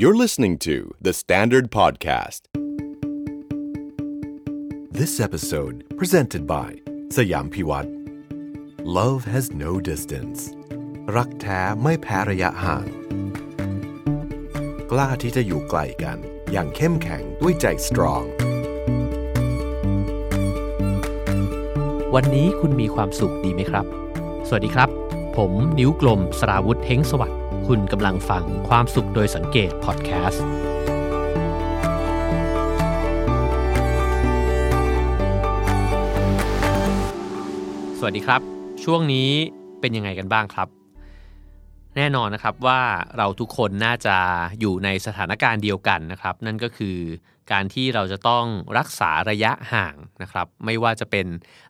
You're listening to The Standard Podcast. This episode presented by Sayam Piwat. Love has no distance. รักแท้ไม่แพ้ระยะห่าง กล้าที่จะอยู่ไกลกัน อย่างเข้มแข็งด้วยใจสตรอง วันนี้คุณมีความสุขดีไหมครับ สวัสดีครับ ผมนิ้วกลมสราวุธเฮงสวัสดิ์ คุณกำลังฟังความสุขโดยสังเกตพอดแคสต์ สวัสดีครับ ช่วงนี้เป็นยังไงกันบ้างครับ แน่นอนนะครับว่าเราทุกคนน่าจะอยู่ในสถานการณ์เดียวกันนะครับ นั่นก็คือการที่เราจะต้องรักษาระยะห่างนะครับ ไม่ว่าจะเป็น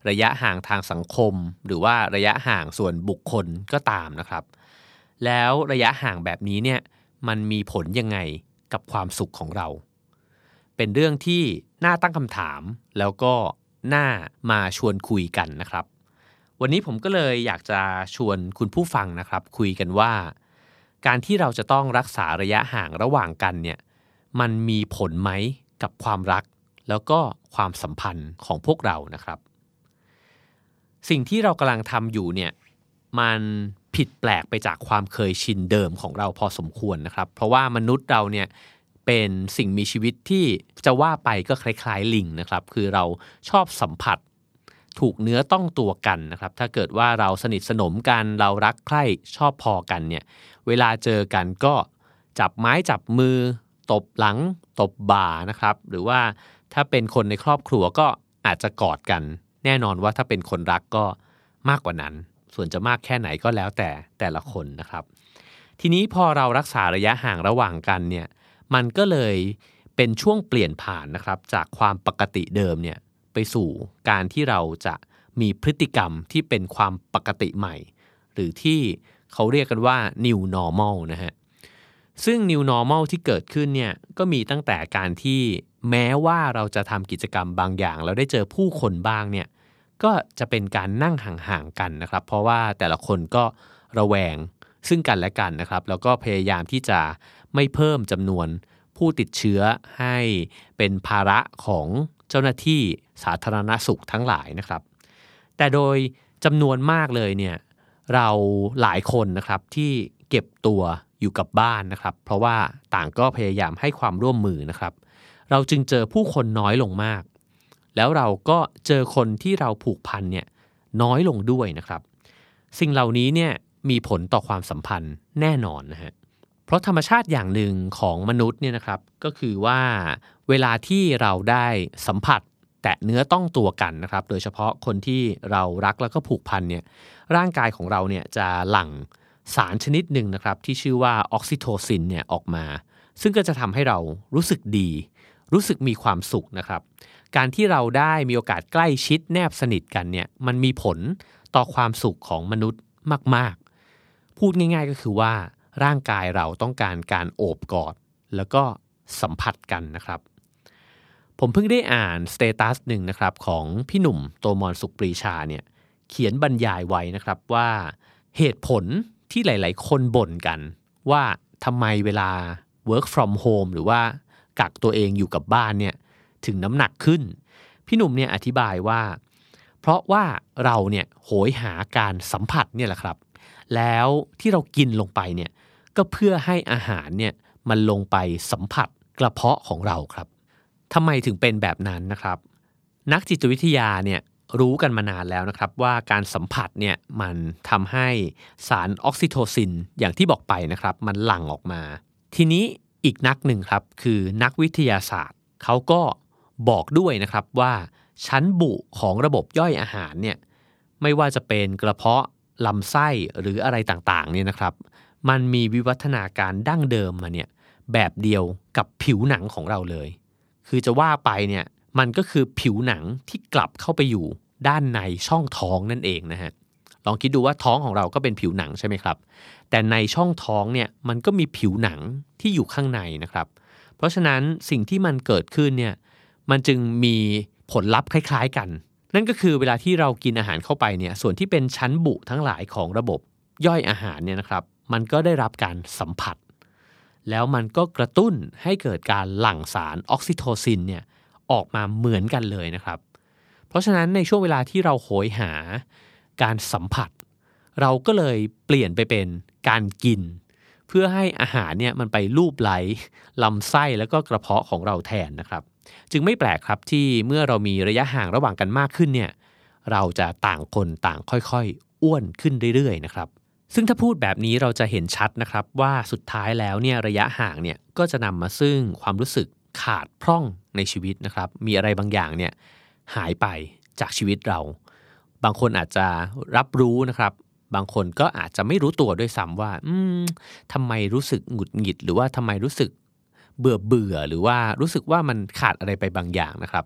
ระยะห่างทางสังคม หรือว่าระยะห่างส่วนบุคคลก็ตามนะครับ แล้วระยะห่างแบบนี้เนี่ยมันมีผลยังไงกับความสุขของเรา เป็นเรื่องที่น่าตั้งคำถาม แล้วก็น่ามาชวนคุยกันนะครับ วันนี้ผมก็เลยอยากจะชวนคุณผู้ฟังนะครับ คุยกันว่า การที่เราจะต้องรักษาระยะห่างระหว่างกันเนี่ยมันมีผลไหมกับความรัก แล้วก็ความสัมพันธ์ของพวกเรานะครับ สิ่งที่เรากำลังทำอยู่เนี่ยมัน ผิดแปลกไปจากความเคยชินเดิมของเราพอสมควรนะครับ เพราะว่ามนุษย์เราเนี่ยเป็นสิ่งมีชีวิตที่จะว่าไปก็คล้ายๆ ลิงนะครับ คือเราชอบสัมผัส ถูกเนื้อต้องตัวกันนะครับ ถ้าเกิดว่าเราสนิทสนมกันเรารักใคร่ชอบพอกันเนี่ย เวลาเจอกันก็จับไม้จับมือ ตบหลัง ตบบ่านะครับ หรือว่าถ้าเป็นคนในครอบครัวก็อาจจะกอดกัน แน่นอนว่าถ้าเป็นคนรักก็มากกว่านั้น ส่วนจะมากแค่ไหนก็แล้วแต่แต่ละคนนะครับ ทีนี้พอเรารักษาระยะห่างระหว่างกันเนี่ยมันก็เลยเป็นช่วงเปลี่ยนผ่านนะครับ จากความปกติเดิมเนี่ยไปสู่การที่เราจะมีพฤติกรรมที่เป็นความปกติใหม่ หรือที่เขาเรียกกันว่า new normal นะฮะซึ่ง new normal ที่เกิดขึ้นเนี่ยก็มีตั้งแต่การที่แม้ว่าเราจะทำกิจกรรมบางอย่าง แล้วได้เจอผู้คนบ้างเนี่ย ก็จะเป็นการนั่งห่างๆกันนะครับ เพราะว่าแต่ละคนก็ระแวงซึ่งกันและกันนะครับ แล้วก็พยายามที่จะไม่เพิ่มจำนวนผู้ติดเชื้อให้เป็นภาระของเจ้าหน้าที่สาธารณสุขทั้งหลายนะครับ แต่โดยจำนวนมากเลยเนี่ยเราหลายคนนะครับที่เก็บตัวอยู่กับบ้านนะครับ เพราะว่าต่างก็พยายามให้ความร่วมมือนะครับ เราจึงเจอผู้คนน้อยลงมาก แล้วเราก็เจอคนที่เราผูกพันเนี่ยน้อยลงด้วยนะครับ สิ่งเหล่านี้เนี่ยมีผลต่อความสัมพันธ์แน่นอนนะฮะเพราะธรรมชาติอย่างหนึ่งของมนุษย์เนี่ยนะครับก็คือว่าเวลาที่เราได้สัมผัสแตะเนื้อต้องตัวกันนะครับ โดยเฉพาะคนที่เรารักแล้วก็ผูกพันเนี่ยร่างกายของเราเนี่ยจะหลั่งสารชนิดหนึ่งนะครับ ที่ชื่อว่าออกซิโทซินเนี่ยออกมา ซึ่งก็จะทำให้เรารู้สึกดี รู้สึกมีความสุขนะครับ การที่เราได้มีโอกาสใกล้ชิดแนบสนิทกันเนี่ยมันมีผลต่อความสุขของมนุษย์มาก ๆ พูดง่าย ๆ ก็คือว่าร่างกายเราต้องการการโอบกอด แล้วก็สัมผัสกันนะครับ ผมเพิ่งได้อ่านสเตตัสหนึ่งนะครับของพี่หนุ่มโตมอนสุขปรีชาเนี่ยเขียนบรรยายไว้นะครับว่าเหตุผลที่หลาย ๆ คนบ่นกัน ว่าทำไมเวลา work from home หรือว่ากักตัวเองอยู่กับบ้านเนี่ย ถึงน้ำหนักขึ้น พี่หนุ่มเนี่ยอธิบายว่า เพราะว่าเราเนี่ยโหยหาการสัมผัสเนี่ยแหละครับ แล้วที่เรากินลงไปเนี่ยก็เพื่อให้อาหารเนี่ยมันลงไปสัมผัสกระเพาะของเราครับทำไมถึงเป็นแบบนั้นนะครับ นักจิตวิทยาเนี่ยรู้กันมานานแล้วนะครับว่าการสัมผัสเนี่ยมันทำให้สารออกซิโทซินอย่างที่บอกไปนะครับ มันหลั่งออกมา ทีนี้อีกนักหนึ่งครับคือนักวิทยาศาสตร์ เขาก็ บอกด้วยนะครับว่าชั้นบุของระบบย่อยอาหารเนี่ยไม่ว่าจะเป็นกระเพาะลำไส้หรืออะไรต่างๆเนี่ยนะครับ มันมีวิวัฒนาการดั้งเดิมมาเนี่ยแบบเดียวกับผิวหนังของเราเลย คือจะว่าไปเนี่ยมันก็คือผิวหนังที่กลับเข้าไปอยู่ด้านในช่องท้องนั่นเองนะฮะลองคิดดูว่าท้องของเราก็เป็นผิวหนังใช่ไหมครับ แต่ในช่องท้องเนี่ยมันก็มีผิวหนังที่อยู่ข้างในนะครับ เพราะฉะนั้นสิ่งที่มันเกิดขึ้นเนี่ย มันจึงมีผลลัพธ์คล้าย ๆ กัน นั่นก็คือเวลาที่เรากินอาหารเข้าไปเนี่ยส่วนที่เป็นชั้นบุทั้งหลายของระบบย่อยอาหารเนี่ยนะครับ มันก็ได้รับการสัมผัส แล้วมันก็กระตุ้นให้เกิดการหลั่งสารออกซิโทซินเนี่ยออกมาเหมือนกันเลยนะครับ เพราะฉะนั้นในช่วงเวลาที่เราโหยหาการสัมผัส เราก็เลยเปลี่ยนไปเป็นการกิน เพื่อให้อาหารเนี่ยมันไปลูบไหลลำไส้แล้วก็กระเพาะของเราแทนนะครับ จึงไม่แปลกครับที่เมื่อเรามีระยะห่างระหว่างกันมากขึ้นเนี่ยเราจะต่างคนต่างค่อยๆ อ้วนขึ้นเรื่อยๆนะครับซึ่งถ้าพูดแบบนี้เราจะเห็นชัดนะครับว่าสุดท้ายแล้วเนี่ยระยะห่างเนี่ยก็จะนำมาซึ่งความรู้สึกขาดพร่องในชีวิตนะครับ มีอะไรบางอย่างเนี่ยหายไปจากชีวิตเรา บางคนอาจจะรับรู้นะครับ บางคนก็อาจจะไม่รู้ตัวด้วยซ้ำว่าอืมทำไมรู้สึกหงุดหงิด หรือว่าทำไมรู้สึก เบื่อเบื่อหรือว่ารู้สึกว่ามันขาดอะไรไปบางอย่างนะครับ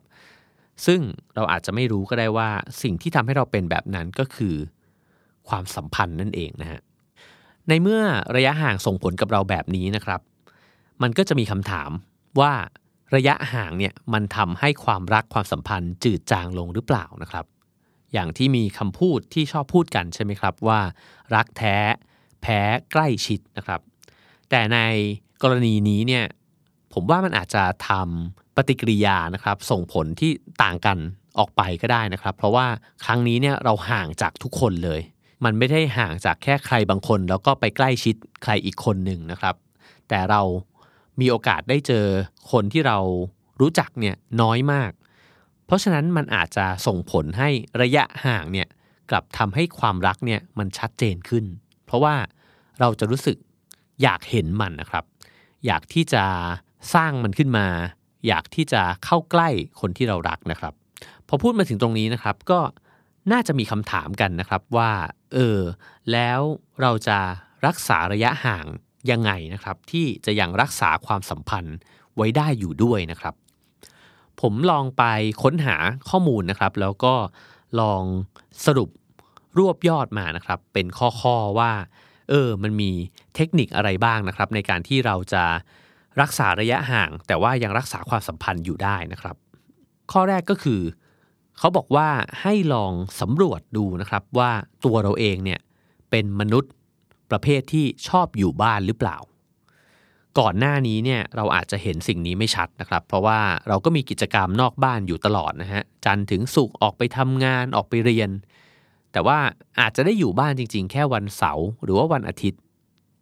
ซึ่งเราอาจจะไม่รู้ก็ได้ว่าสิ่งที่ทำให้เราเป็นแบบนั้นก็คือ ความสัมพันธ์นั่นเองนะฮะในเมื่อระยะห่างส่งผลกับเราแบบนี้นะครับ มันก็จะมีคำถามว่าระยะห่างเนี่ยมันทำให้ความรักความสัมพันธ์จืดจางลงหรือเปล่านะครับ อย่างที่มีคำพูดที่ชอบพูดกันใช่ไหมครับว่า รักแท้ แพ้ใกล้ชิดนะครับ แต่ในกรณีนี้เนี่ย ผมว่ามันอาจจะทำปฏิกิริยานะครับ ส่งผลที่ต่างกันออกไปก็ได้นะครับ เพราะว่าครั้งนี้เนี่ยเราห่างจากทุกคนเลย มันไม่ได้ห่างจากแค่ใครบางคน แล้วก็ไปใกล้ชิดใครอีกคนหนึ่งนะครับ แต่เรามีโอกาสได้เจอคนที่เรารู้จักเนี่ยน้อยมาก เพราะฉะนั้นมันอาจจะส่งผลให้ระยะห่างเนี่ยกลับทำให้ความรักเนี่ยมันชัดเจนขึ้น เพราะว่าเราจะรู้สึกอยากเห็นมันนะครับ อยากที่จะ สร้างมันขึ้นมา อยากที่จะเข้าใกล้คนที่เรารักนะครับ พอพูดมาถึงตรงนี้นะครับ ก็น่าจะมีคำถามกันนะครับว่า เออ แล้วเราจะรักษาระยะห่างยังไงนะครับ ที่จะยังรักษาความสัมพันธ์ไว้ได้อยู่ด้วยนะครับ ผมลองไปค้นหาข้อมูลนะครับ แล้วก็ลองสรุปรวบยอดมานะครับ เป็นข้อๆว่า เออ มันมีเทคนิคอะไรบ้างนะครับ ในการที่เราจะ รักษาระยะห่าง แต่ว่ายังรักษาความสัมพันธ์อยู่ได้นะครับ ข้อแรกก็คือ เขาบอกว่าให้ลองสำรวจดูนะครับว่าตัวเราเองเนี่ยเป็นมนุษย์ประเภทที่ชอบอยู่บ้านหรือเปล่า ก่อนหน้านี้เนี่ยเราอาจจะเห็นสิ่งนี้ไม่ชัดนะครับ เพราะว่าเราก็มีกิจกรรมนอกบ้านอยู่ตลอดนะฮะจันทร์ถึงศุกร์ออกไปทำงานออกไปเรียน แต่ว่าอาจจะได้อยู่บ้านจริง ๆ แค่วันเสาร์หรือว่าวันอาทิตย์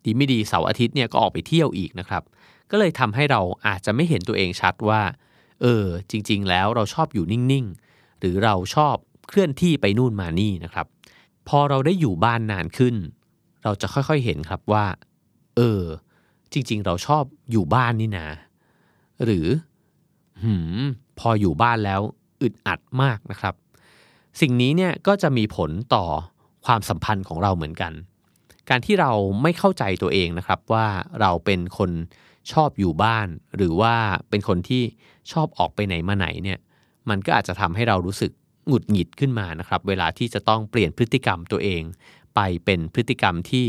ดีไม่ดีเสาร์อาทิตย์เนี่ยก็ออกไปเที่ยวอีกนะครับ ก็เลยทำให้เราอาจจะไม่เห็นตัวเองชัดว่า เออ จริง ๆ แล้วเราชอบอยู่นิ่ง ๆ หรือเราชอบเคลื่อนที่ไปนู่นมานี่นะครับ พอเราได้อยู่บ้านนานขึ้น เราจะค่อยๆเห็นครับว่า เออ จริง ๆ เราชอบอยู่บ้านนี่นะ หรือ หืม พออยู่บ้านแล้วอึดอัดมากนะครับ สิ่งนี้เนี่ยก็จะมีผลต่อความสัมพันธ์ของเราเหมือนกัน การที่เราไม่เข้าใจตัวเองนะครับว่าเราเป็นคน ชอบอยู่บ้าน หรือว่าเป็นคนที่ชอบออกไปไหนมาไหนเนี่ยมันก็อาจจะทำให้เรารู้สึกหงุดหงิดขึ้นมานะครับ เวลาที่จะต้องเปลี่ยนพฤติกรรมตัวเอง ไปเป็นพฤติกรรมที่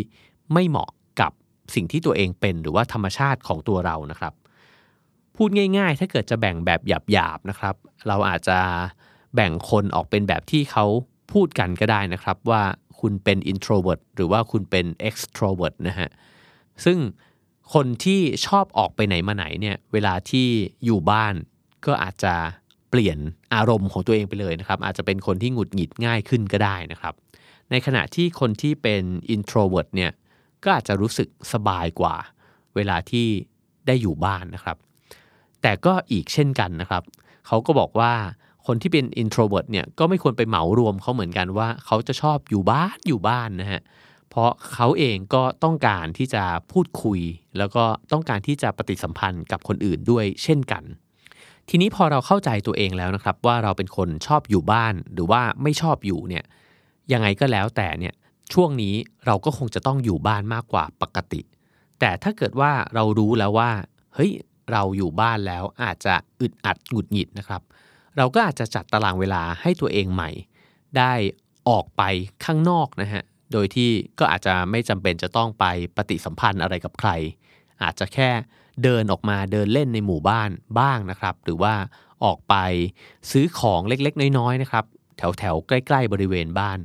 ไม่เหมาะกับสิ่งที่ตัวเองเป็นหรือว่าธรรมชาติของตัวเรานะครับ พูดง่ายๆ ถ้าเกิดจะแบ่งแบบหยาบๆนะครับ เราอาจจะแบ่งคนออกเป็นแบบที่เขาพูดกันก็ได้นะครับว่าคุณเป็น introvert หรือว่าคุณเป็น extrovert นะฮะซึ่ง คนที่ชอบออกไปไหนมาไหนเนี่ยเวลาที่อยู่บ้านก็อาจจะเปลี่ยนอารมณ์ของตัวเองไปเลยนะครับ อาจจะเป็นคนที่หงุดหงิดง่ายขึ้นก็ได้นะครับ ในขณะที่คนที่เป็น introvert เนี่ยก็อาจจะรู้สึกสบายกว่า เวลาที่ได้อยู่บ้านนะครับ แต่ก็อีกเช่นกันนะครับ เขาก็บอกว่าคนที่เป็น introvert เนี่ยก็ไม่ควรไปเหมารวมเขาเหมือนกันว่า เขาจะชอบอยู่บ้านอยู่บ้านนะฮะเเพราะเขาเองก็ต้องการที่จะพูดคุย แล้วก็ต้องการที่จะปฏิสัมพันธ์กับคนอื่นด้วยเช่นกัน ทีนี้พอเราเข้าใจตัวเองแล้วนะครับ ว่าเราเป็นคนชอบอยู่บ้านหรือว่าไม่ชอบอยู่เนี่ยยังไงก็แล้วแต่เนี่ยช่วงนี้เราก็คงจะต้องอยู่บ้านมากกว่าปกติ แต่ถ้าเกิดว่าเรารู้แล้วว่าเฮ้ยเราอยู่บ้านแล้วอาจจะอึดอัดหงุดหงิดนะครับ เราก็อาจจะจัดตารางเวลาให้ตัวเองใหม่ ได้ออกไปข้างนอกนะฮะ โดยที่ก็อาจจะไม่จำเป็นจะต้องไปปฏิสัมพันธ์อะไรกับใคร อาจจะแค่เดินออกมาเดินเล่นในหมู่บ้านบ้างนะครับ หรือว่าออกไปซื้อของเล็กๆ น้อยๆนะครับ แถวๆ ใกล้ ๆ บริเวณบ้าน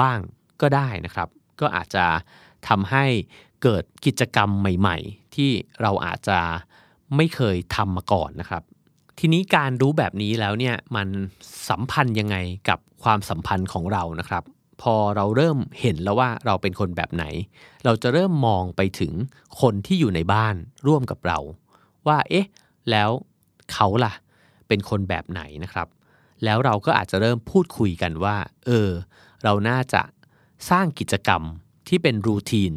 บ้างก็ได้นะครับ ก็อาจจะทำให้เกิดกิจกรรมใหม่ ๆ ที่เราอาจจะไม่เคยทำมาก่อนนะครับ ทีนี้การรู้แบบนี้แล้วเนี่ยมันสัมพันธ์ยังไงกับความสัมพันธ์ของเรานะครับ พอเราเริ่มเห็นแล้วว่าเราเป็นคนแบบไหน เราจะเริ่มมองไปถึงคนที่อยู่ในบ้านร่วมกับเรา ว่าเอ๊ะ แล้วเขาล่ะ เป็นคนแบบไหนนะครับ แล้วเราก็อาจจะเริ่มพูดคุยกันว่า เออ เราน่าจะสร้างกิจกรรมที่เป็นรูทีน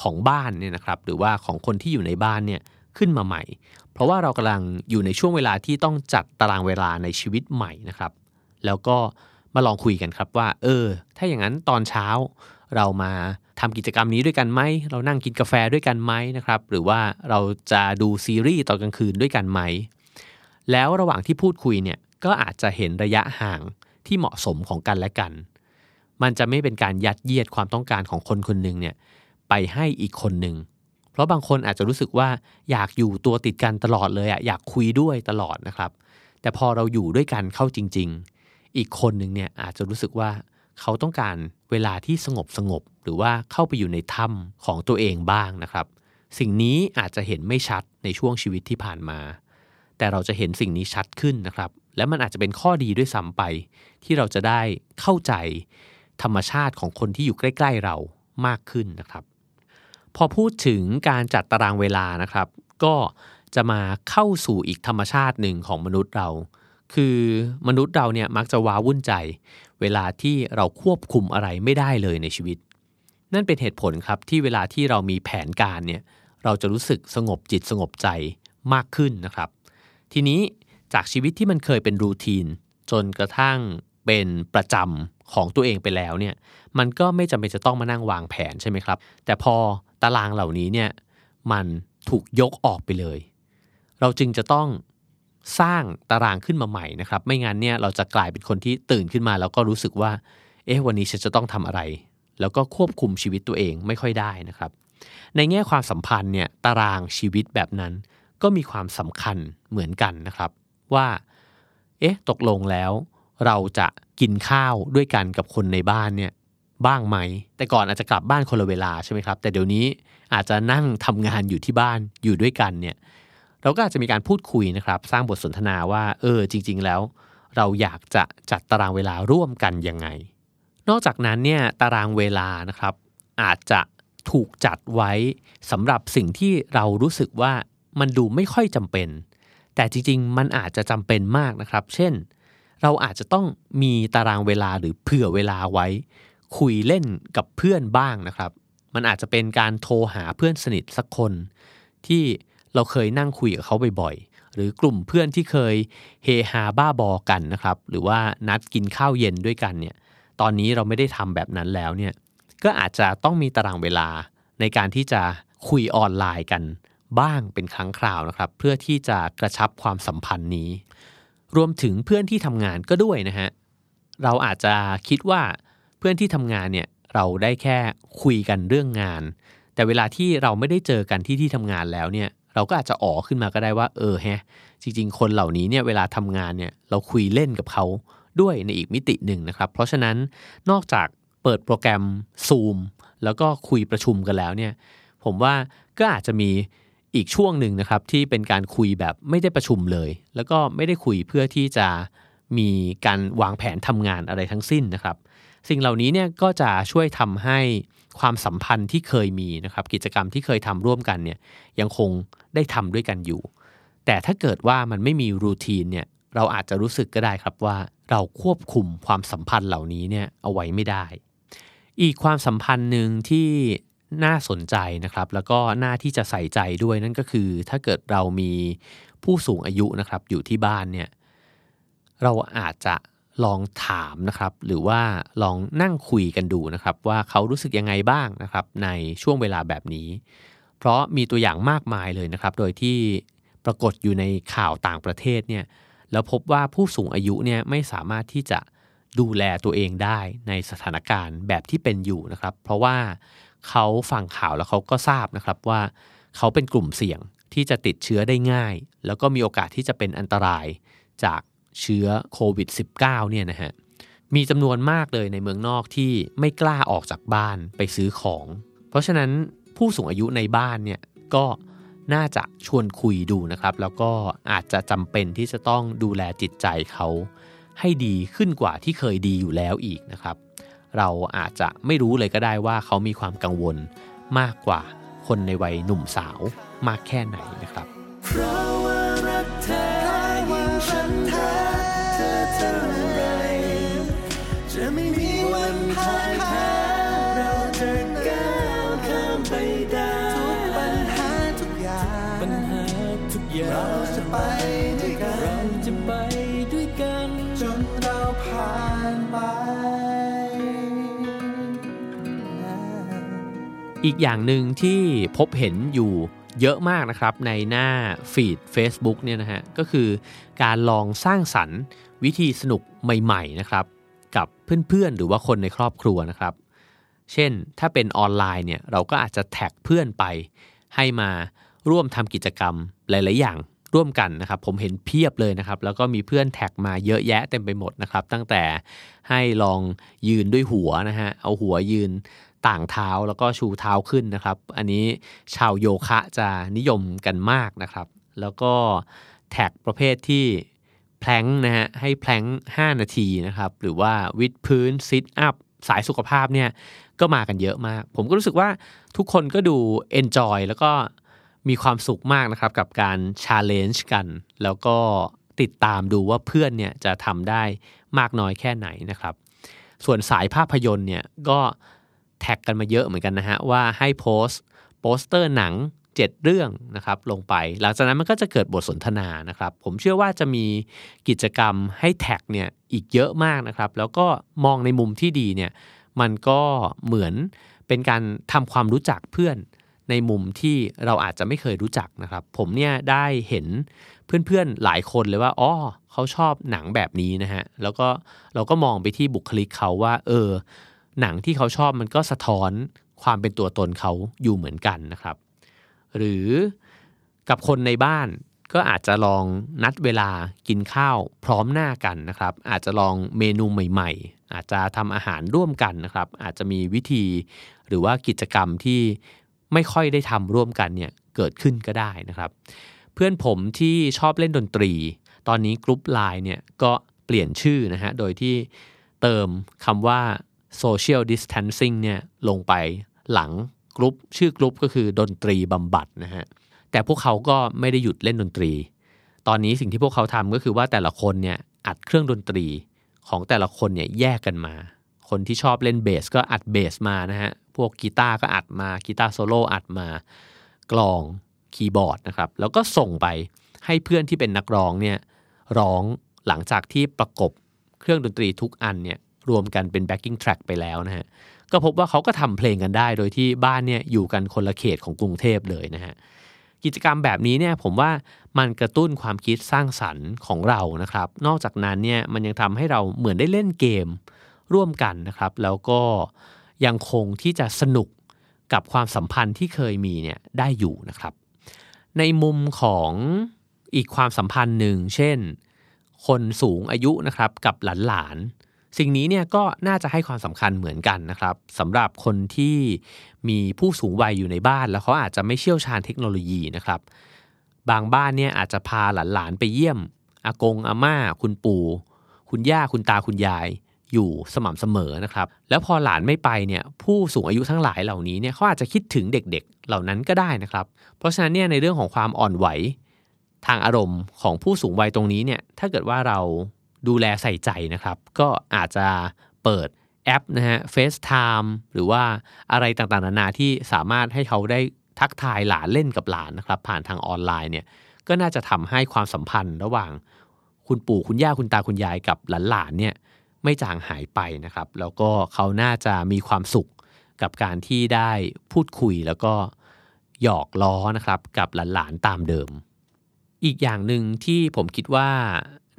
ของบ้านเนี่ยนะครับ หรือว่าของคนที่อยู่ในบ้านเนี่ยขึ้นมาใหม่ เพราะว่าเรากำลังอยู่ในช่วงเวลาที่ต้องจัดตารางเวลาในชีวิตใหม่นะครับ แล้วก็ มาลองคุยกันครับว่า เออ ถ้าอย่างนั้นตอนเช้าเรามาทำกิจกรรมนี้ด้วยกันไหม เรานั่งกินกาแฟด้วยกันไหมนะครับ หรือว่าเราจะดูซีรีส์ตอนกลางคืนด้วยกันไหม แล้วระหว่างที่พูดคุยเนี่ยก็อาจจะเห็นระยะห่างที่เหมาะสมของกันและกัน มันจะไม่เป็นการยัดเยียดความต้องการของคนคนหนึ่งเนี่ยไปให้อีกคนหนึ่ง เพราะบางคนอาจจะรู้สึกว่าอยากอยู่ตัวติดกันตลอดเลยอะอยากคุยด้วยตลอดนะครับ แต่พอเราอยู่ด้วยกันเข้าจริง ๆ อีกคนหนึ่งเนี่ยอาจจะรู้สึกว่าเขาต้องการเวลาที่สงบสงบหรือว่าเข้าไปอยู่ในถ้ำของตัวเองบ้างนะครับ สิ่งนี้อาจจะเห็นไม่ชัดในช่วงชีวิตที่ผ่านมา แต่เราจะเห็นสิ่งนี้ชัดขึ้นนะครับ และมันอาจจะเป็นข้อดีด้วยซ้ำไป ที่เราจะได้เข้าใจธรรมชาติของคนที่อยู่ใกล้ ๆเรามากขึ้นนะครับ พอพูดถึงการจัดตารางเวลานะครับ ก็จะมาเข้าสู่อีกธรรมชาติหนึ่งของมนุษย์เรา คือมนุษย์เราเนี่ยมักจะว้าวุ่นใจ เวลาที่เราควบคุมอะไรไม่ได้เลยในชีวิต นั่นเป็นเหตุผลครับที่เวลาที่เรามีแผนการเนี่ยเราจะรู้สึกสงบจิตสงบใจมากขึ้นนะครับ ทีนี้จากชีวิตที่มันเคยเป็นรูทีน จนกระทั่งเป็นประจำของตัวเองไปแล้วเนี่ยมันก็ไม่จำเป็นจะต้องมานั่งวางแผนใช่ไหมครับ แต่พอตารางเหล่านี้เนี่ยมันถูกยกออกไปเลย เราจึงจะต้อง สร้างตารางขึ้นมาใหม่นะครับ ไม่งั้นเนี่ยเราจะกลายเป็นคนที่ตื่นขึ้นมา แล้วก็รู้สึกว่า เอ๊ะวันนี้ฉันจะต้องทำอะไร แล้วก็ควบคุมชีวิตตัวเองไม่ค่อยได้นะครับ ในแง่ความสัมพันธ์เนี่ยตารางชีวิตแบบนั้น ก็มีความสำคัญเหมือนกันนะครับ ว่า เอ๊ะตกลงแล้วเราจะกินข้าวด้วยกันกับคนในบ้านเนี่ยบ้างไหม แต่ก่อนอาจจะกลับบ้านคนละเวลาใช่ไหมครับ แต่เดี๋ยวนี้อาจจะนั่งทำงานอยู่ที่บ้านอยู่ด้วยกันเนี่ย เราก็อาจจะมีการพูดคุยนะครับ สร้างบทสนทนาว่า เออ จริง ๆ แล้ว เราอยากจะจัดตารางเวลาร่วมกันยังไง นอกจากนั้นเนี่ยตารางเวลานะครับ อาจจะถูกจัดไว้สำหรับสิ่งที่เรารู้สึกว่ามันดูไม่ค่อยจำเป็น แต่จริง ๆ มันอาจจะจำเป็นมากนะครับ เช่น เราอาจจะต้องมีตารางเวลาหรือเผื่อเวลาไว้ คุยเล่นกับเพื่อนบ้างนะครับ มันอาจจะเป็นการโทรหาเพื่อนสนิทสักคนที่ เราเคยนั่งคุยกับเขาบ่อยๆ หรือกลุ่มเพื่อนที่เคยเฮฮาบ้าบอกันนะครับ หรือว่านัดกินข้าวเย็นด้วยกันเนี่ย ตอนนี้เราไม่ได้ทำแบบนั้นแล้วเนี่ย ก็อาจจะต้องมีตารางเวลาในการที่จะคุยออนไลน์กันบ้างเป็นครั้งคราวนะครับ เพื่อที่จะกระชับความสัมพันธ์นี้ รวมถึงเพื่อนที่ทำงานก็ด้วยนะฮะ เราอาจจะคิดว่าเพื่อนที่ทำงานเนี่ยเราได้แค่คุยกันเรื่องงาน แต่เวลาที่เราไม่ได้เจอกันที่ที่ทำงานแล้วเนี่ย เราก็อาจจะอ๋อขึ้นมาก็ได้ว่าเออแฮะจริง ๆ คนเหล่านี้เนี่ยเวลาทำงานเนี่ยเราคุยเล่นกับเขาด้วยในอีกมิติหนึ่งนะครับ เพราะฉะนั้นนอกจากเปิดโปรแกรม Zoom แล้วก็คุยประชุมกันแล้วเนี่ยผมว่าก็อาจจะมีอีกช่วงหนึ่งนะครับที่เป็นการคุยแบบไม่ได้ประชุมเลย แล้วก็ไม่ได้คุยเพื่อที่จะมีการวางแผนทำงานอะไรทั้งสิ้นนะครับ สิ่งเหล่านี้เนี่ยก็จะช่วยทำให้ ความสัมพันธ์ที่เคยมีนะครับกิจกรรมที่เคยทำร่วมกันเนี่ยยังคงได้ทำด้วยกันอยู่ แต่ถ้าเกิดว่ามันไม่มีรูทีนเนี่ยเราอาจจะรู้สึกก็ได้ครับว่า เราควบคุมความสัมพันธ์เหล่านี้เนี่ยเอาไว้ไม่ได้ อีกความสัมพันธ์หนึ่งที่น่าสนใจนะครับ แล้วก็น่าที่จะใส่ใจด้วยนั่นก็คือ ถ้าเกิดเรามีผู้สูงอายุนะครับอยู่ที่บ้านเนี่ยเราอาจจะ ลองถามนะครับ หรือว่าลองนั่งคุยกันดูนะครับ ว่าเขารู้สึกยังไงบ้างนะครับ ในช่วงเวลาแบบนี้ เพราะมีตัวอย่างมากมายเลยนะครับ โดยที่ปรากฏอยู่ในข่าวต่างประเทศเนี่ยแล้วพบว่าผู้สูงอายุเนี่ยไม่สามารถที่จะดูแลตัวเองได้ในสถานการณ์แบบที่เป็นอยู่นะครับ เพราะว่าเขาฟังข่าวแล้วเขาก็ทราบนะครับว่าเขาเป็นกลุ่มเสี่ยงที่จะติดเชื้อได้ง่าย แล้วก็มีโอกาสที่จะเป็นอันตรายจาก เชื้อโควิด -19 เนี่ยนะฮะมีจำนวนมากเลยในเมืองนอกที่ไม่กล้าออกจากบ้านไปซื้อของ เพราะฉะนั้นผู้สูงอายุในบ้านเนี่ยก็น่าจะชวนคุยดูนะครับ แล้วก็อาจจะจำเป็นที่จะต้องดูแลจิตใจเขาให้ดีขึ้นกว่าที่เคยดีอยู่แล้วอีกนะครับ เราอาจจะไม่รู้เลยก็ได้ว่าเขามีความกังวลมากกว่าคนในวัยหนุ่มสาวมากแค่ไหนนะครับ อีกอย่างหนึ่งที่พบเห็นอยู่เยอะมากนะครับในหน้าฟีด Facebook เนี่ยนะฮะก็คือการลองสร้างสรรค์วิธีสนุกใหม่ๆนะครับกับเพื่อนๆ หรือว่าคนในครอบครัวนะครับ เช่นถ้าเป็นออนไลน์เนี่ยเราก็อาจจะแท็กเพื่อนไป ให้มาร่วมทำกิจกรรมหลายๆ อย่างร่วมกันนะครับ ผมเห็นเพียบเลยนะครับ แล้วก็มีเพื่อนแท็กมาเยอะแยะเต็มไปหมดนะครับ ตั้งแต่ให้ลองยืนด้วยหัวนะฮะเอาหัวยืน ต่างเท้าแล้วก็ชูเท้าขึ้นนะครับ อันนี้ชาวโยคะจะนิยมกันมากนะครับ แล้วก็แท็กประเภทที่แพลงนะฮะให้แพลง5 นาทีนะครับ หรือว่าวิดพื้นซิทอัพสายสุขภาพเนี่ยก็มากันเยอะมาก ผมก็รู้สึกว่าทุกคนก็ดู enjoy แล้วก็มีความสุขมากนะครับ กับการ challenge กัน แล้วก็ติดตามดูว่าเพื่อนเนี่ยจะทำได้มากน้อยแค่ไหนนะครับ ส่วนสายภาพยนตร์เนี่ยก็ แท็กกันมาเยอะเหมือนกันนะฮะว่าให้โพสต์โปสเตอร์หนัง 7 เรื่องนะครับลงไป หลังจากนั้นมันก็จะเกิดบทสนทนานะครับ ผมเชื่อว่าจะมีกิจกรรมให้แท็กเนี่ยอีกเยอะมากนะครับ แล้วก็มองในมุมที่ดีเนี่ยมันก็เหมือนเป็นการทำความรู้จักเพื่อนในมุมที่เราอาจจะไม่เคยรู้จักนะครับ ผมเนี่ยได้เห็นเพื่อนๆหลายคนเลยว่าอ๋อเขาชอบหนังแบบนี้นะฮะแล้วก็เราก็มองไปที่บุคลิกเขาว่า เออ หนังที่เขาชอบมันก็สะท้อนความเป็นตัวตนเขาอยู่เหมือนกันนะครับ หรือกับคนในบ้านก็อาจจะลองนัดเวลากินข้าวพร้อมหน้ากันนะครับ อาจจะลองเมนูใหม่ๆ อาจจะทำอาหารร่วมกันนะครับ อาจจะมีวิธีหรือว่ากิจกรรมที่ไม่ค่อยได้ทำร่วมกันเนี่ยเกิดขึ้นก็ได้นะครับ เพื่อนผมที่ชอบเล่นดนตรี ตอนนี้กรุ๊ปไลน์เนี่ยก็เปลี่ยนชื่อนะฮะโดยที่เติมคำว่า social distancing เนี่ยลงไปหลังกรุ๊ปชื่อกรุ๊ปก็คือดนตรีบำบัดนะฮะแต่พวกเขาก็ไม่ได้หยุดเล่นดนตรี ตอนนี้สิ่งที่พวกเขาทำก็คือว่าแต่ละคนเนี่ยอัดเครื่องดนตรีของแต่ละคนเนี่ยแยกกันมา คนที่ชอบเล่นเบสก็อัดเบสมานะฮะพวกกีตาร์ก็อัดมากีตาร์โซโล่อัดมา กลองคีย์บอร์ดนะครับแล้วก็ส่งไปให้เพื่อนที่เป็นนักร้องเนี่ยร้องหลังจากที่ประกบเครื่องดนตรีทุกอันเนี่ย รวมกันเป็น backing track ไปแล้วนะฮะก็พบว่าเขาก็ทำเพลงกันได้โดยที่บ้านเนี่ยอยู่กันคนละเขตของกรุงเทพเลยนะฮะกิจกรรมแบบนี้เนี่ยผมว่ามันกระตุ้นความคิดสร้างสรรค์ของเรานะครับ นอกจากนั้นเนี่ยมันยังทำให้เราเหมือนได้เล่นเกมร่วมกันนะครับ แล้วก็ยังคงที่จะสนุกกับความสัมพันธ์ที่เคยมีเนี่ยได้อยู่นะครับ ในมุมของอีกความสัมพันธ์หนึ่งเช่น คนสูงอายุนะครับกับหลานๆ สิ่งนี้เนี่ยก็น่าจะให้ความสำคัญเหมือนกันนะครับสำหรับคนที่มีผู้สูงวัยอยู่ในบ้าน แล้วเขาอาจจะไม่เชี่ยวชาญเทคโนโลยีนะครับ บางบ้านเนี่ยอาจจะพาหลานๆไปเยี่ยมอากงอาม่า คุณปู่ คุณย่าคุณตาคุณยายอยู่สม่ำเสมอนะครับ แล้วพอหลานไม่ไปเนี่ยผู้สูงอายุทั้งหลายเหล่านี้เนี่ยเขาอาจจะคิดถึงเด็กๆ เหล่านั้นก็ได้นะครับ เพราะฉะนั้นเนี่ยในเรื่องของความอ่อนไหวทางอารมณ์ของผู้สูงวัยตรงนี้เนี่ยถ้าเกิดว่าเรา ดูแลใส่ใจนะครับ ก็อาจจะเปิดแอปนะฮะ FaceTime หรือว่าอะไรต่างๆ นานาที่สามารถให้เขาได้ทักทายหลานเล่นกับหลานนะครับ ผ่านทางออนไลน์เนี่ยก็น่าจะทำให้ความสัมพันธ์ระหว่างคุณปู่คุณย่าคุณตาคุณยายกับหลานๆเนี่ยไม่จางหายไปนะครับ แล้วก็เขาน่าจะมีความสุขกับการที่ได้พูดคุยแล้วก็หยอกล้อนะครับกับหลานๆตามเดิม อีกอย่างหนึ่งที่ผมคิดว่า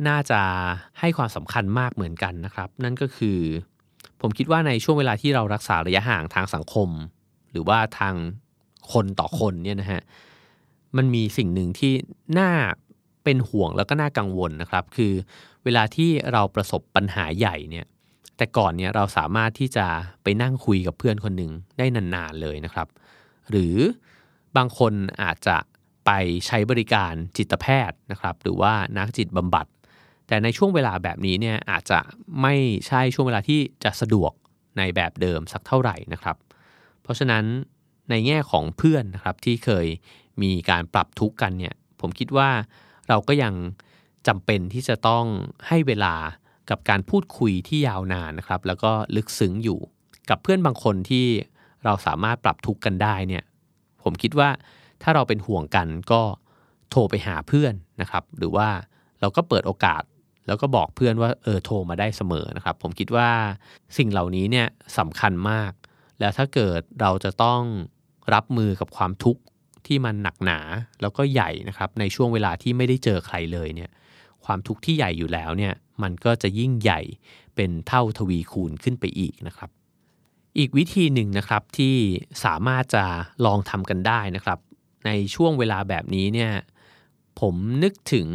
น่าจะให้ความสำคัญมากเหมือนกันนะครับ นั่นก็คือ ผมคิดว่าในช่วงเวลาที่เรารักษาระยะห่างทางสังคม หรือว่าทางคนต่อคนเนี่ยนะฮะมันมีสิ่งหนึ่งที่น่าเป็นห่วงแล้วก็น่ากังวลนะครับ คือเวลาที่เราประสบปัญหาใหญ่เนี่ยแต่ก่อนเนี่ยเราสามารถที่จะไปนั่งคุยกับเพื่อนคนหนึ่งได้นานๆเลยนะครับ หรือบางคนอาจจะไปใช้บริการจิตแพทย์นะครับ หรือว่านักจิตบำบัด แต่ในช่วงเวลาแบบนี้เนี่ยอาจจะไม่ใช่ช่วงเวลาที่จะสะดวกในแบบเดิมสักเท่าไหร่นะครับ เพราะฉะนั้นในแง่ของเพื่อนนะครับที่เคยมีการปรับทุกข์กันเนี่ยผมคิดว่าเราก็ยังจำเป็นที่จะต้องให้เวลากับการพูดคุยที่ยาวนานนะครับ แล้วก็ลึกซึ้งอยู่กับเพื่อนบางคนที่เราสามารถปรับทุกข์กันได้เนี่ยผมคิดว่าถ้าเราเป็นห่วงกันก็โทรไปหาเพื่อนนะครับ หรือว่าเราก็เปิดโอกาส แล้วก็บอกเพื่อนว่าเออโทรมาได้เสมอนะครับ ผมคิดว่าสิ่งเหล่านี้เนี่ยสำคัญมาก แล้วถ้าเกิดเราจะต้องรับมือกับความทุกข์ที่มันหนักหนาแล้วก็ใหญ่นะครับในช่วงเวลาที่ไม่ได้เจอใครเลยเนี่ยความทุกข์ที่ใหญ่อยู่แล้วเนี่ยมันก็จะยิ่งใหญ่เป็นเท่าทวีคูณขึ้นไปอีกนะครับ อีกวิธีหนึ่งนะครับที่สามารถจะลองทำกันได้นะครับ ในช่วงเวลาแบบนี้เนี่ยผมนึกถึง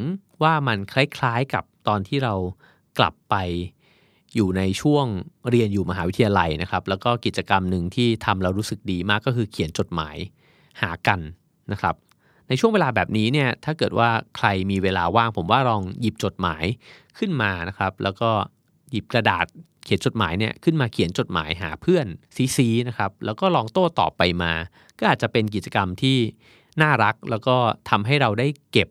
ว่ามันคล้ายๆกับ ตอนที่เรากลับไปอยู่ในช่วงเรียนอยู่มหาวิทยาลัยนะครับ แล้วก็กิจกรรมหนึ่งที่ทำเรารู้สึกดีมากก็คือเขียนจดหมายหากันนะครับ ในช่วงเวลาแบบนี้เนี่ยถ้าเกิดว่าใครมีเวลาว่าง ผมว่าลองหยิบจดหมายขึ้นมานะครับ แล้วก็หยิบกระดาษเขียนจดหมายเนี่ยขึ้นมาเขียนจดหมายหาเพื่อนซีๆนะครับแล้วก็ลองโต้ตอบไปมา ก็อาจจะเป็นกิจกรรมที่น่ารักแล้วก็ทำให้เราได้เก็บ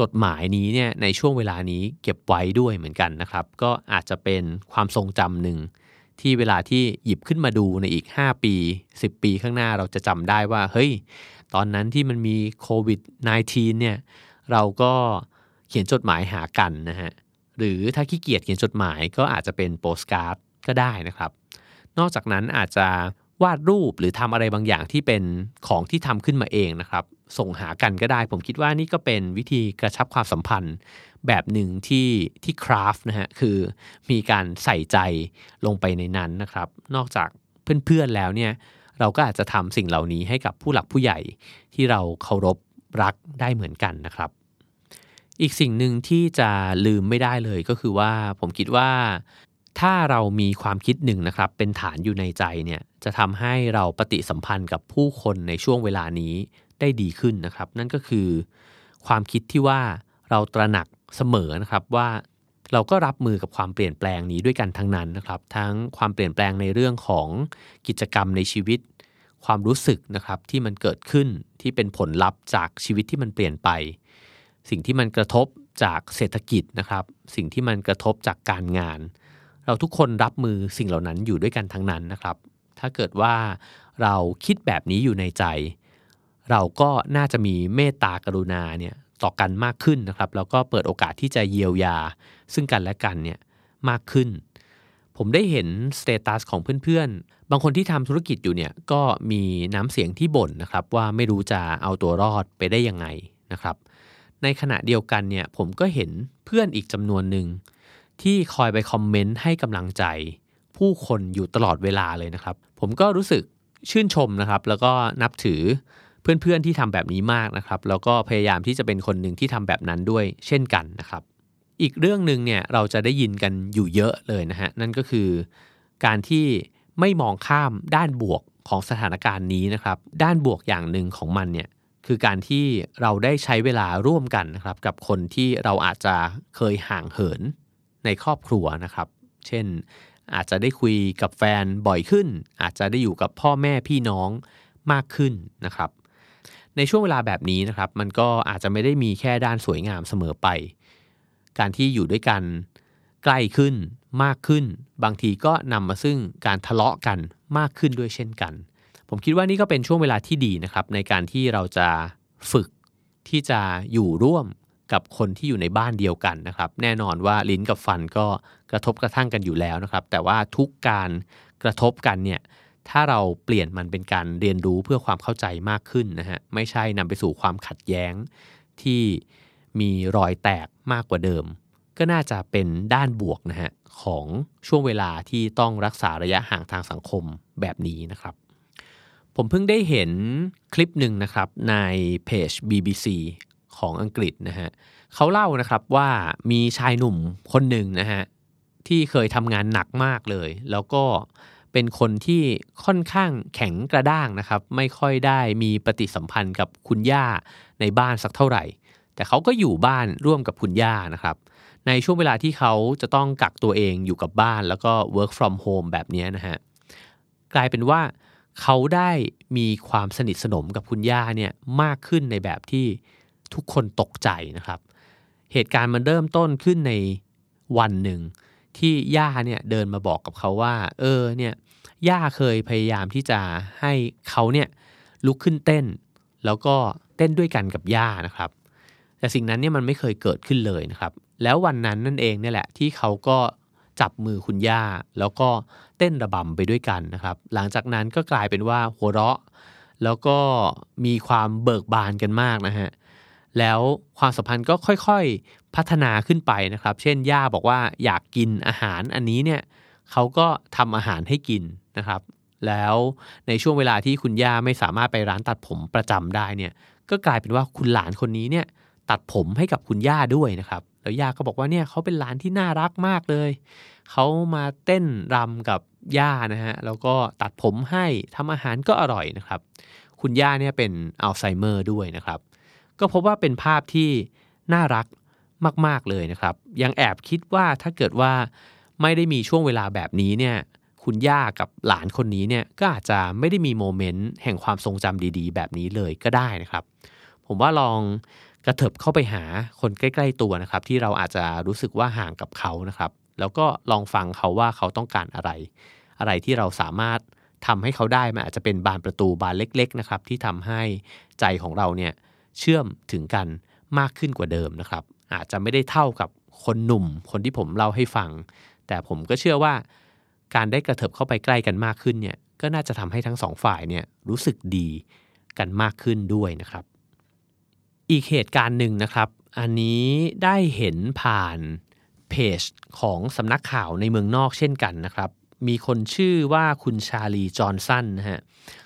จดหมายนี้เนี่ยในช่วงเวลานี้เก็บไว้ด้วยเหมือนกันนะครับ ก็อาจจะเป็นความทรงจำหนึ่งที่เวลาที่หยิบขึ้นมาดูในอีก 5 ปี 10 ปีข้างหน้าเราจะจำได้ว่า เฮ้ย ตอนนั้นที่มันมีโควิด -19 เนี่ย เราก็เขียนจดหมายหากันนะฮะ หรือถ้าขี้เกียจเขียนจดหมายก็อาจจะเป็นโปสการ์ดก็ได้นะครับ นอกจากนั้นอาจจะวาดรูปหรือทำอะไรบางอย่างที่เป็นของที่ทำขึ้นมาเองนะครับ ส่งหากันก็ได้ ผมคิดว่านี่ก็เป็นวิธีกระชับความสัมพันธ์แบบหนึ่งที่ที่คราฟนะฮะคือมีการใส่ใจลงไปในนั้นนะครับ นอกจากเพื่อนๆแล้วเนี่ยเราก็อาจจะทำสิ่งเหล่านี้ให้กับผู้หลักผู้ใหญ่ที่เราเคารพรักได้เหมือนกันนะครับ อีกสิ่งหนึ่งที่จะลืมไม่ได้เลยก็คือว่าผมคิดว่าถ้าเรามีความคิดหนึ่งนะครับ เป็นฐานอยู่ในใจเนี่ยจะทำให้เราปฏิสัมพันธ์กับผู้คนในช่วงเวลานี้ ได้ดีขึ้นนะครับ นั่นก็คือ ความคิดที่ว่าเราตระหนักเสมอนะครับว่าเราก็รับมือกับความเปลี่ยนแปลงนี้ด้วยกันทั้งนั้นนะครับ ทั้งความเปลี่ยนแปลงในเรื่องของกิจกรรมในชีวิต ความรู้สึกนะครับที่มันเกิดขึ้นที่เป็นผลลัพธ์จากชีวิตที่มันเปลี่ยนไป สิ่งที่มันกระทบจากเศรษฐกิจนะครับ สิ่งที่มันกระทบจากการงาน เราทุกคนรับมือสิ่งเหล่านั้นอยู่ด้วยกันทั้งนั้นนะครับ ถ้าเกิดว่าเราคิดแบบนี้อยู่ในใจ เราก็น่าจะมีเมตตากรุณาเนี่ยต่อกันมากขึ้นนะครับ แล้วก็เปิดโอกาสที่จะเยียวยา ซึ่งกันและกันเนี่ยมากขึ้น ผมได้เห็นสเตตัสของเพื่อนๆ บางคนที่ทำธุรกิจอยู่เนี่ยก็มีน้ำเสียงที่บ่นนะครับ ว่าไม่รู้จะเอาตัวรอดไปได้ยังไงนะครับ ในขณะเดียวกันเนี่ยผมก็เห็นเพื่อนอีกจำนวนหนึ่งที่คอยไปคอมเมนต์ให้กำลังใจ ผู้คนอยู่ตลอดเวลาเลยนะครับ ผมก็รู้สึกชื่นชมนะครับ แล้วก็นับถือ เพื่อนๆที่ทำแบบนี้มากนะครับ แล้วก็พยายามที่จะเป็นคนหนึ่งที่ทำแบบนั้นด้วยเช่นกันนะครับ อีกเรื่องหนึ่งเนี่ยเราจะได้ยินกันอยู่เยอะเลยนะฮะนั่นก็คือ การที่ไม่มองข้ามด้านบวกของสถานการณ์นี้นะครับ ด้านบวกอย่างหนึ่งของมันเนี่ยคือการที่เราได้ใช้เวลาร่วมกันนะครับ กับคนที่เราอาจจะเคยห่างเหินในครอบครัวนะครับ เช่น อาจจะได้คุยกับแฟนบ่อยขึ้น อาจจะได้อยู่กับพ่อแม่พี่น้องมากขึ้นนะครับ ในช่วงเวลาแบบนี้นะครับ มันก็อาจจะไม่ได้มีแค่ด้านสวยงามเสมอไป การที่อยู่ด้วยกันใกล้ขึ้นมากขึ้น บางทีก็นำมาซึ่งการทะเลาะกันมากขึ้นด้วยเช่นกัน ผมคิดว่านี่ก็เป็นช่วงเวลาที่ดีนะครับ ในการที่เราจะฝึกที่จะอยู่ร่วมกับคนที่อยู่ในบ้านเดียวกันนะครับ แน่นอนว่าลิ้นกับฟันก็กระทบกระทั่งกันอยู่แล้วนะครับ แต่ว่าทุกการกระทบกันเนี่ย ถ้าเราเปลี่ยนมันเป็นการเรียนรู้เพื่อความเข้าใจมากขึ้นนะฮะไม่ใช่นำไปสู่ความขัดแย้งที่มีรอยแตกมากกว่าเดิม ก็น่าจะเป็นด้านบวกนะฮะของช่วงเวลาที่ต้องรักษาระยะห่างทางสังคมแบบนี้นะครับ ผมเพิ่งได้เห็นคลิปหนึ่งนะครับในเพจ BBC ของอังกฤษนะฮะเขาเล่านะครับว่ามีชายหนุ่มคนหนึ่งนะฮะที่เคยทำงานหนักมากเลย แล้วก็ เป็นคนที่ค่อนข้างแข็งกระด้างนะครับ ไม่ค่อยได้มีปฏิสัมพันธ์กับคุณย่าในบ้านสักเท่าไหร่ แต่เขาก็อยู่บ้านร่วมกับคุณย่านะครับ ในช่วงเวลาที่เขาจะต้องกักตัวเองอยู่กับบ้านแล้วก็ work from home แบบนี้นะฮะกลายเป็นว่าเขาได้มีความสนิทสนมกับคุณย่าเนี่ยมากขึ้นในแบบที่ทุกคนตกใจนะครับ เหตุการณ์มันเริ่มต้นขึ้นในวันหนึ่ง ที่ย่าเนี่ยเดินมาบอกกับเขาว่า เออเนี่ยย่าเคยพยายามที่จะให้เขาเนี่ยลุกขึ้นเต้น แล้วก็เต้นด้วยกันกับย่านะครับ แต่สิ่งนั้นเนี่ยมันไม่เคยเกิดขึ้นเลยนะครับ แล้ววันนั้นนั่นเองเนี่ยแหละที่เขาก็จับมือคุณย่า แล้วก็เต้นระบำไปด้วยกันนะครับ หลังจากนั้นก็กลายเป็นว่าหัวเราะ แล้วก็มีความเบิกบานกันมากนะฮะแล้วความสัมพันธ์ก็ค่อยๆ พัฒนาขึ้นไปนะครับ เช่นย่าบอกว่าอยากกินอาหารอันนี้เนี่ยเขาก็ทำอาหารให้กินนะครับ แล้วในช่วงเวลาที่คุณย่าไม่สามารถไปร้านตัดผมประจำได้เนี่ย ก็กลายเป็นว่าคุณหลานคนนี้เนี่ยตัดผมให้กับคุณย่าด้วยนะครับ แล้วย่าก็บอกว่าเนี่ยเขาเป็นหลานที่น่ารักมากเลย เขามาเต้นรำกับย่านะฮะ แล้วก็ตัดผมให้ทำอาหารก็อร่อยนะครับ คุณย่าเนี่ยเป็นอัลไซเมอร์ด้วยนะครับ ก็พบว่าเป็นภาพที่น่ารัก มาก ๆ เลยนะครับ ยังแอบคิดว่าถ้าเกิดว่าไม่ได้มีช่วงเวลาแบบนี้เนี่ยคุณย่ากับหลานคนนี้เนี่ยก็อาจจะไม่ได้มีโมเมนต์แห่งความทรงจำดีๆ แบบนี้เลยก็ได้นะครับ ผมว่าลองกระเถิบเข้าไปหาคนใกล้ ๆ ตัวนะครับ ที่เราอาจจะรู้สึกว่าห่างกับเขานะครับ แล้วก็ลองฟังเขาว่าเขาต้องการอะไร อะไรที่เราสามารถทำให้เขาได้มันอาจจะเป็นบานประตูบานเล็ก ๆ นะครับ ที่ทำให้ใจของเราเนี่ยเชื่อมถึงกันมากขึ้นกว่าเดิมนะครับ อาจจะไม่ได้เท่ากับคนหนุ่ม คนที่ผมเล่าให้ฟัง แต่ผมก็เชื่อว่า การได้กระเถิบเข้าไปใกล้กันมากขึ้นเนี่ยก็น่าจะทำให้ทั้งสองฝ่ายเนี่ยรู้สึกดีกันมากขึ้นด้วยนะครับ อีกเหตุการณ์หนึ่งนะครับ อันนี้ได้เห็นผ่านเพจของสำนักข่าวในเมืองนอกเช่นกันนะครับ มีคนชื่อว่าคุณชาลีจอห์นสันนะฮะ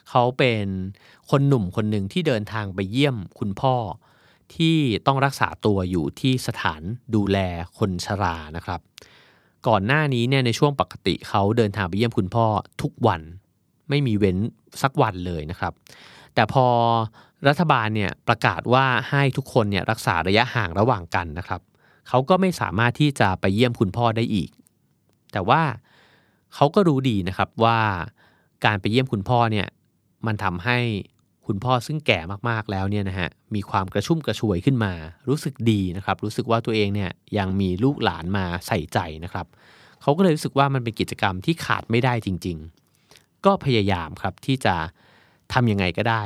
เขาเป็นคนหนุ่มคนหนึ่งที่เดินทางไปเยี่ยมคุณพ่อ ที่ต้องรักษาตัวอยู่ที่สถานดูแลคนชรานะครับ ก่อนหน้านี้เนี่ยในช่วงปกติเขาเดินทางไปเยี่ยมคุณพ่อทุกวันไม่มีเว้นสักวันเลยนะครับ แต่พอรัฐบาลเนี่ยประกาศว่าให้ทุกคนเนี่ยรักษาระยะห่างระหว่างกันนะครับเขาก็ไม่สามารถที่จะไปเยี่ยมคุณพ่อได้อีก แต่ว่าเขาก็รู้ดีนะครับว่าการไปเยี่ยมคุณพ่อเนี่ยมันทำให้ คุณพ่อซึ่งแก่มากๆแล้วเนี่ยนะฮะมีความกระชุ่มกระชวยขึ้นมา รู้สึกดีนะครับ รู้สึกว่าตัวเองเนี่ยยังมีลูกหลานมาใส่ใจนะครับเขาก็เลยรู้สึกว่ามันเป็นกิจกรรมที่ขาดไม่ได้จริง ๆ ก็พยายามครับที่จะทำยังไงก็ได้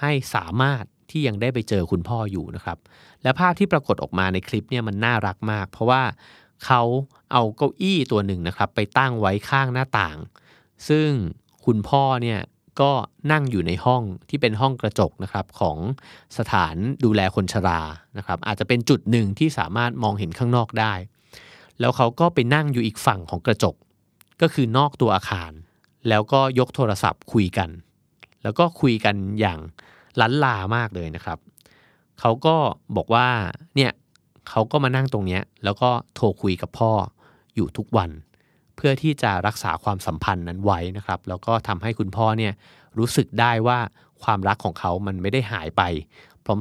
ให้สามารถที่ยังได้ไปเจอคุณพ่ออยู่นะครับ และภาพที่ปรากฏออกมาในคลิปเนี่ยมันน่ารักมาก เพราะว่าเขาเอาเก้าอี้ตัวหนึ่งนะครับ ไปตั้งไว้ข้างหน้าต่าง ซึ่งคุณพ่อเนี่ย ก็นั่งอยู่ในห้องที่เป็นห้องกระจกนะครับของสถานดูแลคนชรานะครับ อาจจะเป็นจุดหนึ่งที่สามารถมองเห็นข้างนอกได้ แล้วเขาก็ไปนั่งอยู่อีกฝั่งของกระจก ก็คือนอกตัวอาคาร แล้วก็ยกโทรศัพท์คุยกัน แล้วก็คุยกันอย่างล้นลามากเลยนะครับ เขาก็บอกว่าเนี่ยเขาก็มานั่งตรงเนี้ยแล้วก็โทรคุยกับพ่ออยู่ทุกวัน เพื่อที่จะรักษาความสัมพันธ์นั้นไว้นะครับ แล้วก็ทำให้คุณพ่อเนี่ยรู้สึกได้ว่าความรักของเขามันไม่ได้หายไป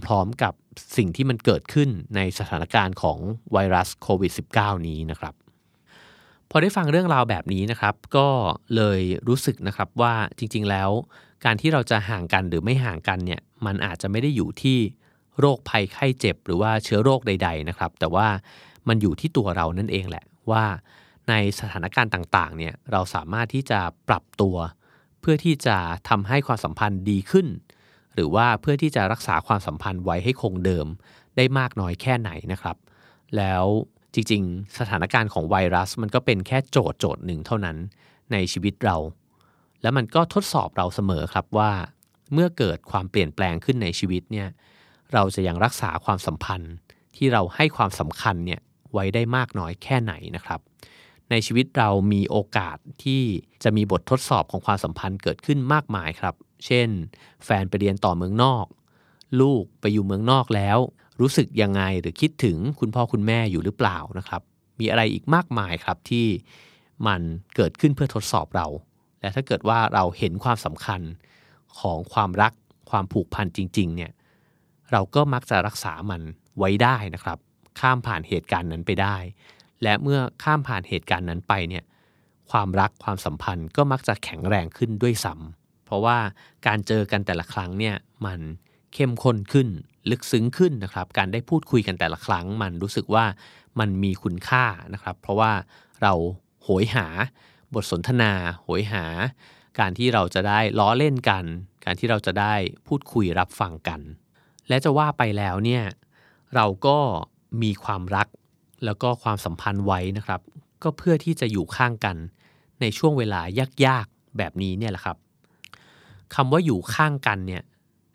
พร้อมๆกับสิ่งที่มันเกิดขึ้นในสถานการณ์ของไวรัสโควิด -19 นี้นะครับ พอได้ฟังเรื่องราวแบบนี้นะครับ ก็เลยรู้สึกนะครับว่าจริงๆแล้ว การที่เราจะห่างกันหรือไม่ห่างกันเนี่ยมันอาจจะไม่ได้อยู่ที่โรคภัยไข้เจ็บ หรือว่าเชื้อโรคใด ๆนะครับ แต่ว่ามันอยู่ที่ตัวเรานั่นเองแหละว่า ในสถานการณ์ต่างๆเนี่ยเราสามารถที่จะปรับตัว เพื่อที่จะทำให้ความสัมพันธ์ดีขึ้น หรือว่าเพื่อที่จะรักษาความสัมพันธ์ไว้ให้คงเดิม ได้มากน้อยแค่ไหนนะครับ แล้วจริงๆ สถานการณ์ของไวรัสมันก็เป็นแค่โจทย์โจทย์หนึ่งเท่านั้นในชีวิตเรา แล้วมันก็ทดสอบเราเสมอครับว่า เมื่อเกิดความเปลี่ยนแปลงขึ้นในชีวิตเนี่ยเราจะยังรักษาความสัมพันธ์ที่เราให้ความสำคัญเนี่ยไว้ได้มากน้อยแค่ไหนนะครับ ในชีวิตเรามีโอกาสที่จะมีบททดสอบของความสัมพันธ์เกิดขึ้นมากมายครับ เช่น แฟนไปเรียนต่อเมืองนอก ลูกไปอยู่เมืองนอกแล้ว รู้สึกยังไงหรือคิดถึงคุณพ่อคุณแม่อยู่หรือเปล่านะครับ มีอะไรอีกมากมายครับที่มันเกิดขึ้นเพื่อทดสอบเรา และถ้าเกิดว่าเราเห็นความสำคัญของความรักความผูกพันจริง ๆ เนี่ยเราก็มักจะรักษามันไว้ได้นะครับ ข้ามผ่านเหตุการณ์นั้นไปได้ และเมื่อข้ามผ่านเหตุการณ์นั้นไปเนี่ยความรักความสัมพันธ์ก็มักจะแข็งแรงขึ้นด้วยซ้ำเพราะว่าการเจอกันแต่ละครั้งเนี่ยมันเข้มข้นขึ้นลึกซึ้งขึ้นนะครับ การได้พูดคุยกันแต่ละครั้ง มันรู้สึกว่ามันมีคุณค่านะครับ เพราะว่าเราโหยหาบทสนทนา โหยหา การที่เราจะได้ล้อเล่นกัน การที่เราจะได้พูดคุยรับฟังกัน และจะว่าไปแล้วเนี่ยเราก็มีความรัก แล้วก็ความสัมพันธ์ไว้นะครับ ก็เพื่อที่จะอยู่ข้างกันในช่วงเวลายากๆแบบนี้เนี่ยแหละครับคำว่าอยู่ข้างกันเนี่ย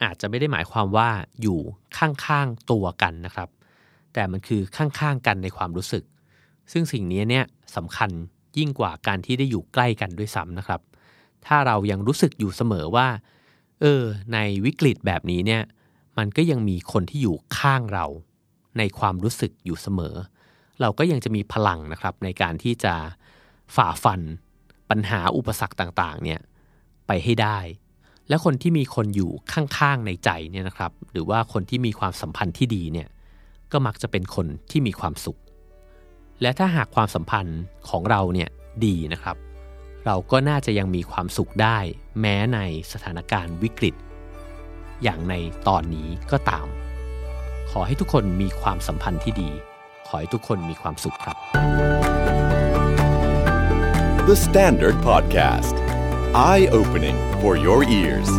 อาจจะไม่ได้หมายความว่าอยู่ข้างๆตัวกันนะครับ แต่มันคือข้างๆกันในความรู้สึก ซึ่งสิ่งนี้เนี่ยสำคัญยิ่งกว่าการที่ได้อยู่ใกล้กันด้วยซ้ำนะครับ ถ้าเรายังรู้สึกอยู่เสมอว่า เออ ในวิกฤตแบบนี้เนี่ย มันก็ยังมีคนที่อยู่ข้างเรา ในความรู้สึกอยู่เสมอ เราก็ยังจะมีพลังนะครับในการที่จะฝ่าฟันปัญหาอุปสรรคต่างๆเนี่ยไปให้ได้ และคนที่มีคนอยู่ข้างๆในใจเนี่ยนะครับ หรือว่าคนที่มีความสัมพันธ์ที่ดีเนี่ยก็มักจะเป็นคนที่มีความสุข และถ้าหากความสัมพันธ์ของเราเนี่ยดีนะครับ เราก็น่าจะยังมีความสุขได้ แม้ในสถานการณ์วิกฤต อย่างในตอนนี้ก็ตาม ขอให้ทุกคนมีความสัมพันธ์ที่ดี ขอให้ทุกคนมีความสุขครับ The Standard Podcast Eye Opening for Your Ears